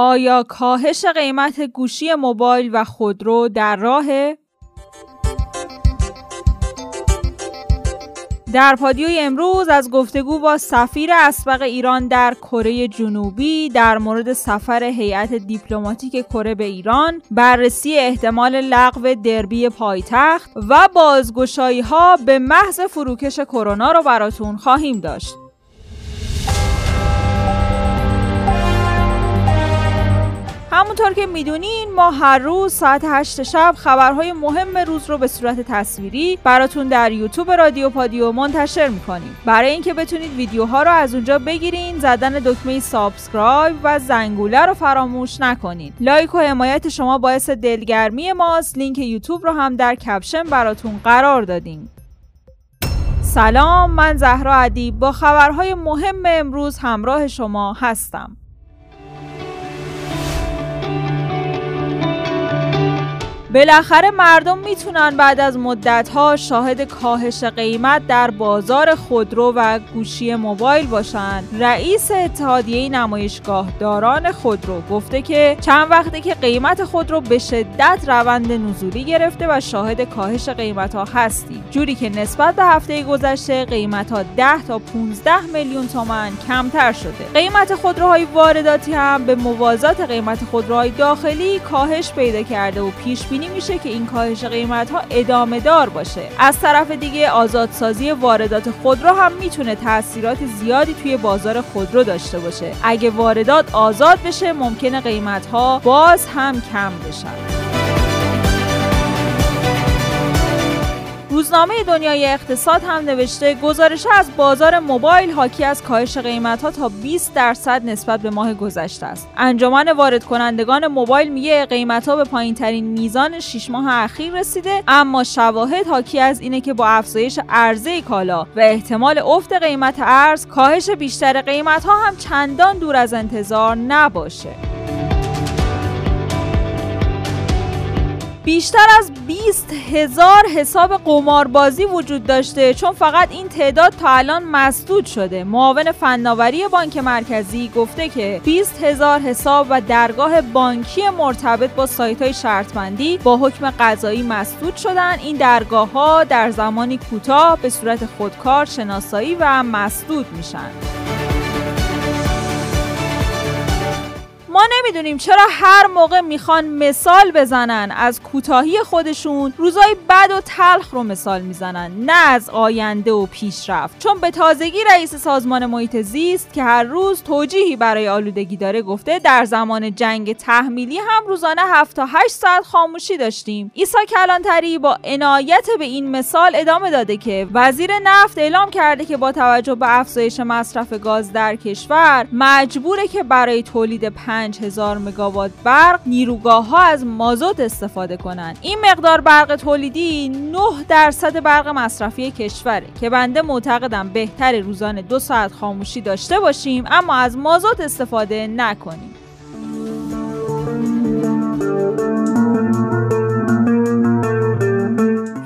آیا کاهش قیمت گوشی موبایل و خودرو در راه؟ در پادیوی امروز از گفتگو با سفیر اسبق ایران در کره جنوبی در مورد سفر هیئت دیپلماتیک کره به ایران، بررسی احتمال لغو دربی پایتخت و بازگشایی ها به محض فروکش کرونا رو براتون خواهیم داشت. همونطور که می‌دونین ما هر روز ساعت 8 شب خبرهای مهم روز رو به صورت تصویری براتون در یوتیوب رادیو پادیو منتشر می‌کنیم. برای اینکه بتونید ویدیوها رو از اونجا بگیرین زدن دکمه subscribe و زنگوله رو فراموش نکنید like و حمایت شما باعث دلگرمی ماست. لینک یوتیوب رو هم در caption براتون قرار دادیم. سلام من زهرا ادیب. با خبرهای مهم امروز همراه شما هستم. بالاخره مردم می‌تونن بعد از مدتها شاهد کاهش قیمت در بازار خودرو و گوشی موبایل باشن. رئیس اتحادیه نمایشگاه داران خودرو گفته که چند وقته که قیمت خودرو به شدت روند نزولی گرفته و شاهد کاهش قیمت ها هستی. جوری که نسبت به هفته گذشته قیمت ها 10 تا 15 میلیون تومن کمتر شده. قیمت خودروهای وارداتی هم به موازات قیمت خودروهای داخلی کاهش پیدا کرده و پیش بینی میشه که این کاهش قیمت ها ادامه دار باشه. از طرف دیگه آزادسازی واردات خودرو هم می‌تونه تاثیرات زیادی توی بازار خودرو داشته باشه. اگه واردات آزاد بشه ممکنه قیمت ها باز هم کم بشن. روزنامه دنیای اقتصاد هم نوشته گزارش از بازار موبایل حاکی از کاهش قیمت ها تا 20 درصد نسبت به ماه گذشته است. انجمن وارد کنندگان موبایل میگه قیمت ها به پایین ترین میزان 6 ماه اخیر رسیده اما شواهد حاکی از اینه که با افزایش عرضه کالا و احتمال افت قیمت ارز کاهش بیشتر قیمت ها هم چندان دور از انتظار نباشه. بیشتر از 20 هزار حساب قماربازی وجود داشته چون فقط این تعداد تا الان مسدود شده. معاون فناوری بانک مرکزی گفته که 20 هزار حساب و درگاه بانکی مرتبط با سایت های شرطبندی با حکم قضایی مسدود شدن. این درگاه ها در زمانی کوتاه به صورت خودکار شناسایی و مسدود میشن. ما نمی‌دونیم چرا هر موقع می‌خوان مثال بزنن از کوتاهی خودشون روزای بد و تلخ رو مثال می‌زنن نه از آینده و پیشرفت. چون به تازگی رئیس سازمان محیط زیست که هر روز توجیهی برای آلودگی داره گفته در زمان جنگ تحمیلی هم روزانه 7 تا 8 ساعت خاموشی داشتیم. عیسی کلانتری با عنایت به این مثال ادامه داده که وزیر نفت اعلام کرده که با توجه به افزایش مصرف گاز در کشور مجبوره که برای تولید 5000 مگاوات برق نیروگاه ها از مازوت استفاده کنند. این مقدار برق تولیدی 9 درصد برق مصرفی کشوره. که بنده معتقدم بهتر روزانه دو ساعت خاموشی داشته باشیم اما از مازوت استفاده نکنیم.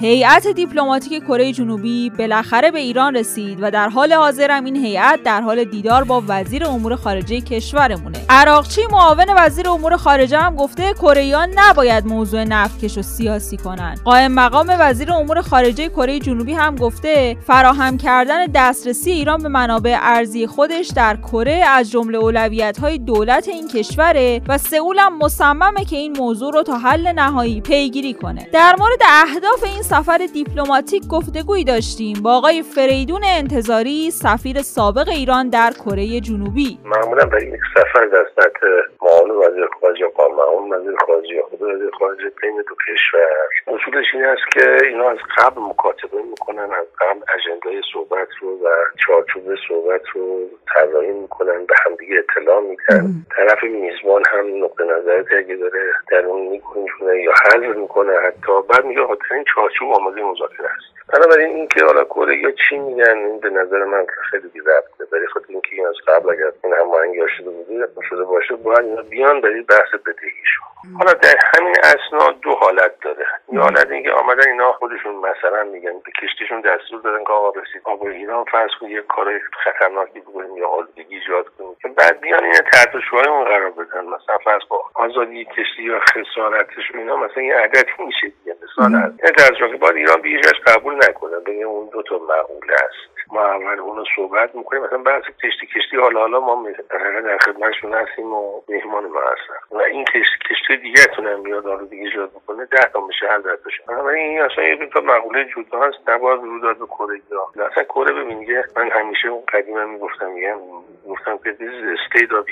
هیئت دیپلماتیک کره جنوبی بالاخره به ایران رسید و در حال حاضر هم این هیئت در حال دیدار با وزیر امور خارجه کشورمونه. عراقچی معاون وزیر امور خارجه هم گفته کره نباید موضوع نفتکش رو سیاسی کنند قائم مقام وزیر امور خارجه کره جنوبی هم گفته فراهم کردن دسترسی ایران به منابع ارزی خودش در کره از جمله اولویت های دولت این کشوره و سئول هم مصممه که این موضوع رو تا حل نهایی پیگیری کنه. در مورد اهداف این سفر دیپلماتیک گفتگویی داشتیم. با آقای فریدون انتظاری سفیر سابق ایران در کره جنوبی. معمولا برای این سفر در سطح معاون وزیر خارجه و معاون وزیر خارجه خود وزیر خارجه بین دو کشور. اصولش این است که اینا از قبل مکاتبه می‌کنن از قبل اجندای صحبت رو و چارچوب صحبت رو طراحی می‌کنن به همدیگه اطلاع میدن. طرف میزبان هم نقطه نظرت اگه داره در اون می‌کنه یا حل می‌کنه حتی بعد میگه این چارچوب چوب آماده مذاکره است. بنابراین اینکه حالا کره یا چی میگن این به نظر من خیلی بی خاطر اینکه این از قبل اگر این هماهنگی شده بوده شده باشه باید اینا بیان برای بحث بدهیشون حالا در همین اسنا دو حالت داره. یه حالت اینکه آمدن اینا خودشون مثلا میگن به کشتیشون دستور دادن که آقا رسید. آقا ایران فرض کن یه کار خطرناکی بکنیم یا آلودگی ایجاد کنیم. که بعد بیان این تحت اون قرار بدن. مثلا فرض کن آزادی کشتی یا خسارتش اینا مثلا یه عددی میشه دیگه. هست این تحت باید ایران بیش قبول نکنه. بگه اون دو تا معقوله است. ما اول اونو صحبت می‌کنیم. مثلا بحث کشتی کشتی حالا حالا ما در خدمتشون هستیم و میهمان ما هستن. و این کشتی کشتی دیگه تونم میاد حالا دیگه ایجاد بکنه. ده تا میشه هر تاشه بنابراین این اصلا یه تا مقوله جدا هست. نباید رو داد به کره اصلا کره ببین من همیشه اون قدیما می‌گفتم میگم گفتم که this is state of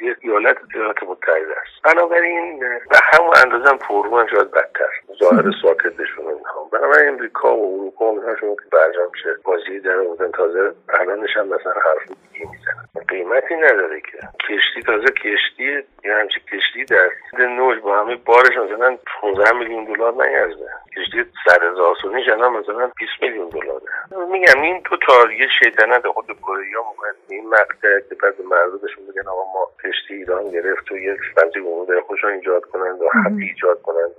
یه ایالت ایالات متحده است. بنابراین به همون اندازه هم پررو شاید بدتر. ظاهر ساکتشون اینها بنابراین امریکا و اروپا و شما که برجام شه بازی در بودن تازه الانش هم مثلا حرف می‌زنن. قیمتی نداره که. کشتی تازه کشتی یه همچی کشتی در نوش با همه بارش مثلا 15 میلیون دلار نیازده کشتی سر زاسونیش الان مثلا 20 میلیون دلاره. میگم این تو تا یه شیطنت خود کره موقع این مقطع که بعد مردودشون بگن آقا ما کشتی ایران گرفت و یک فضی عمومی خوش ایجاد کنند و حق ایجاد کنند.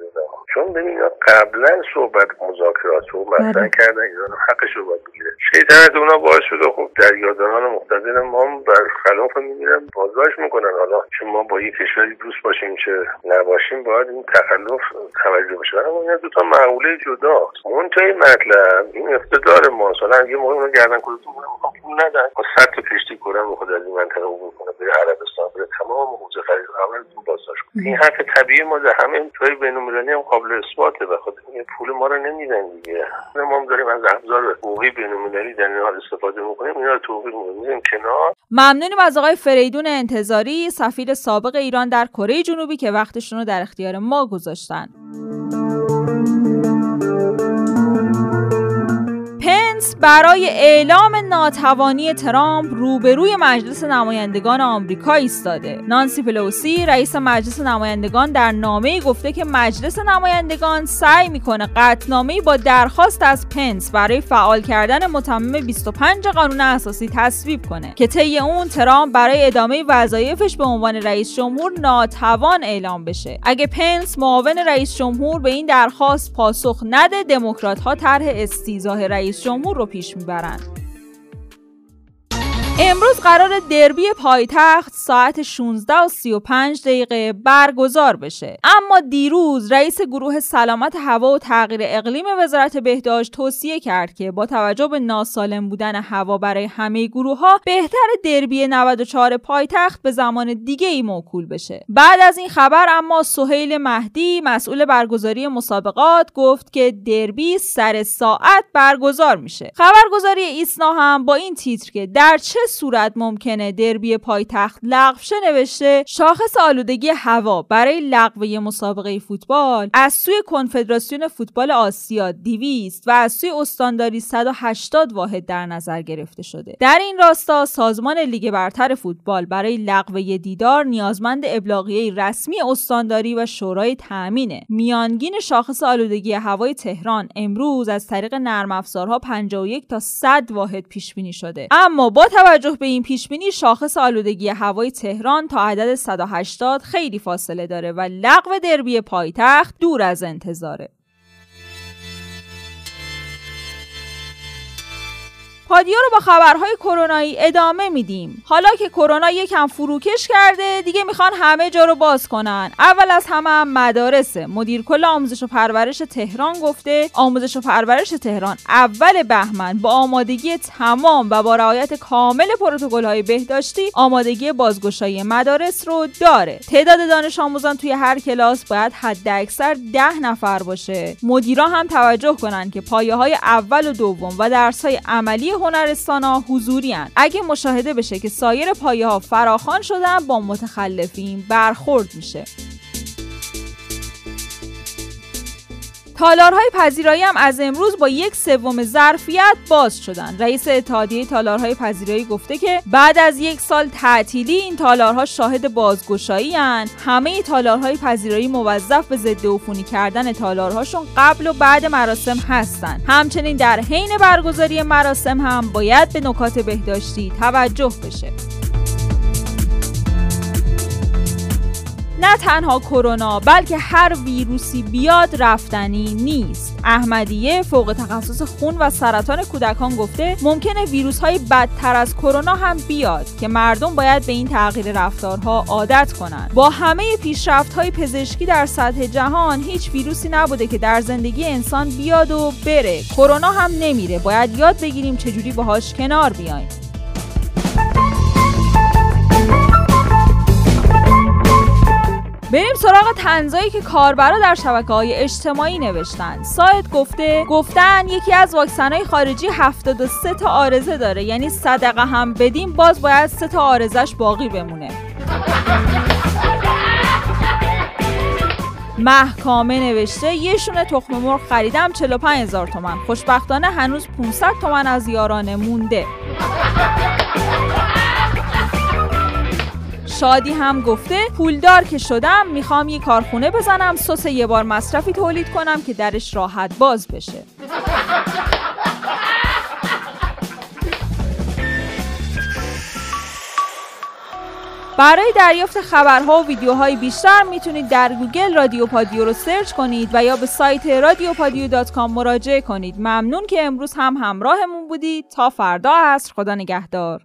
چون ببین قبلا صحبت مذاکرات رو مطرح بله. کردن ایران حقش رو باید بگیره. شیطنت اونا باعث شده خب در یادگان مقتدر ما بر خلاف میمیرن بازداشت می‌کنن. حالا چون ما با یک کشوری دوست باشیم چه نباشیم باید این تخلف توجه بشه. اما این دو تا معقوله جداست منتهی مطلب این اقتدار ما مثلا یه موقع اونو گردن کلتون می‌خوام پول ندن. با صد تا کشتی بخواد از این منطقه عبور کنه به عربستان به تمام حوزه خرید اولتون بازداشت کنه. این حق طبیعی ما در همه توی بین‌المللی هم قابل اثباته. بخاطر این پول ما رو نمیدن دیگه. ما داریم از ابزار حقوقی بین‌المللی در این حال استفاده می‌کنیم اینا رو توقیف می‌کنیم. کنار. ممنونیم از آقای فریدون انتظاری سفیر سابق ایران در کره جنوبی که وقتشون رو در اختیار ما گذاشتن. برای اعلام ناتوانی ترامپ روبروی مجلس نمایندگان آمریکا ایستاده. نانسی پلوسی رئیس مجلس نمایندگان در نامه گفته که مجلس نمایندگان سعی می‌کنه قطعنامه با درخواست از پنس برای فعال کردن متمم 25 قانون اساسی تصویب کنه که طی اون ترامپ برای ادامه وظایفش به عنوان رئیس جمهور ناتوان اعلام بشه. اگه پنس معاون رئیس جمهور به این درخواست پاسخ نده دموکرات ها طرح استیزاه رئیس جمهور رو پیش می‌برند. امروز قرار دربی پایتخت ساعت 16 و 35 دقیقه برگزار بشه. اما دیروز رئیس گروه سلامت هوا و تغییر اقلیم وزارت بهداشت توصیه کرد که با توجه به ناسالم بودن هوا برای همه گروه ها بهتر دربی 94 پایتخت به زمان دیگه ای موکول بشه. بعد از این خبر اما سهیل مهدی مسئول برگزاری مسابقات گفت که دربی سر ساعت برگزار میشه. خبرگزاری ایسنا هم با این تیتر که در چه صورت ممکنه دربی پایتخت لغو شه نوشته شاخص آلودگی هوا برای لغو مسابقه فوتبال از سوی کنفدراسیون فوتبال آسیا 200 و از سوی استانداری 180 واحد در نظر گرفته شده. در این راستا سازمان لیگ برتر فوتبال برای لغو دیدار نیازمند ابلاغیه رسمی استانداری و شورای تامینه میانگین شاخص آلودگی هوای تهران امروز از طریق نرم افزارها 51 تا 100 واحد پیش بینی شده. اما با توجه به این پیش بینی شاخص آلودگی هوای تهران تا عدد 180 خیلی فاصله داره و لغو دربی پایتخت دور از انتظاره. پادیا رو با خبرهای کرونایی ادامه میدیم. حالا که کرونا یکم فروکش کرده دیگه می‌خوان همه جا رو باز کنن. اول از همه هم مدارسه. مدیر کل آموزش و پرورش تهران گفته آموزش و پرورش تهران اول بهمن. با آمادگی تمام و با رعایت کامل پروتکل های بهداشتی آمادگی بازگشایی مدارس رو داره. تعداد دانش آموزان توی هر کلاس باید حد اکثر ده نفر باشه. مدیرا هم توجه کنن که پایه های اول و دوم و درس های عملی هنرستان ها حضوری هن. اگه مشاهده بشه که سایر پایه ها فراخان شدن با متخلفین برخورد میشه تالارهای پذیرایی هم از امروز با یک سوم ظرفیت باز شدن. رئیس اتحادیه تالارهای پذیرایی گفته که بعد از یک سال تعطیلی این تالارها شاهد بازگشایی هن. همه تالارهای پذیرایی موظف به ضد عفونی کردن تالارهاشون قبل و بعد مراسم هستند همچنین در حین برگزاری مراسم هم باید به نکات بهداشتی توجه بشه. نه تنها کرونا بلکه هر ویروسی بیاد رفتنی نیست. احمدیه فوق تخصص خون و سرطان کودکان گفته ممکنه ویروس های بدتر از کرونا هم بیاد که مردم باید به این تغییر رفتارها عادت کنند. با همه پیشرفت های پزشکی در سطح جهان هیچ ویروسی نبوده که در زندگی انسان بیاد و بره. کرونا هم نمیره. باید یاد بگیریم چجوری باهاش کنار بیایم. بریم سراغ تنزایی که کاربرا در شبکه های اجتماعی نوشتن. سایت گفته گفتن یکی از واکسن های خارجی 73 تا آرزه داره. یعنی صدقه هم بدیم باز باید 3 تا آرزش باقی بمونه. محکامه نوشته یه شونه تخم مرغ خریدم 45 هزار تومن. خوشبختانه هنوز 500 تومن از یارانه مونده. شادی هم گفته پولدار که شدم می‌خوام یه کارخونه بزنم سس یه بار مصرفی تولید کنم که درش راحت باز بشه. برای دریافت خبرها و ویدیوهای بیشتر می‌تونید در گوگل رادیو پادیو رو search کنید و یا به سایت رادیو پادیو مراجعه کنید. ممنون که امروز هم همراهمون بودید. تا فردا عصر خدا نگهدار.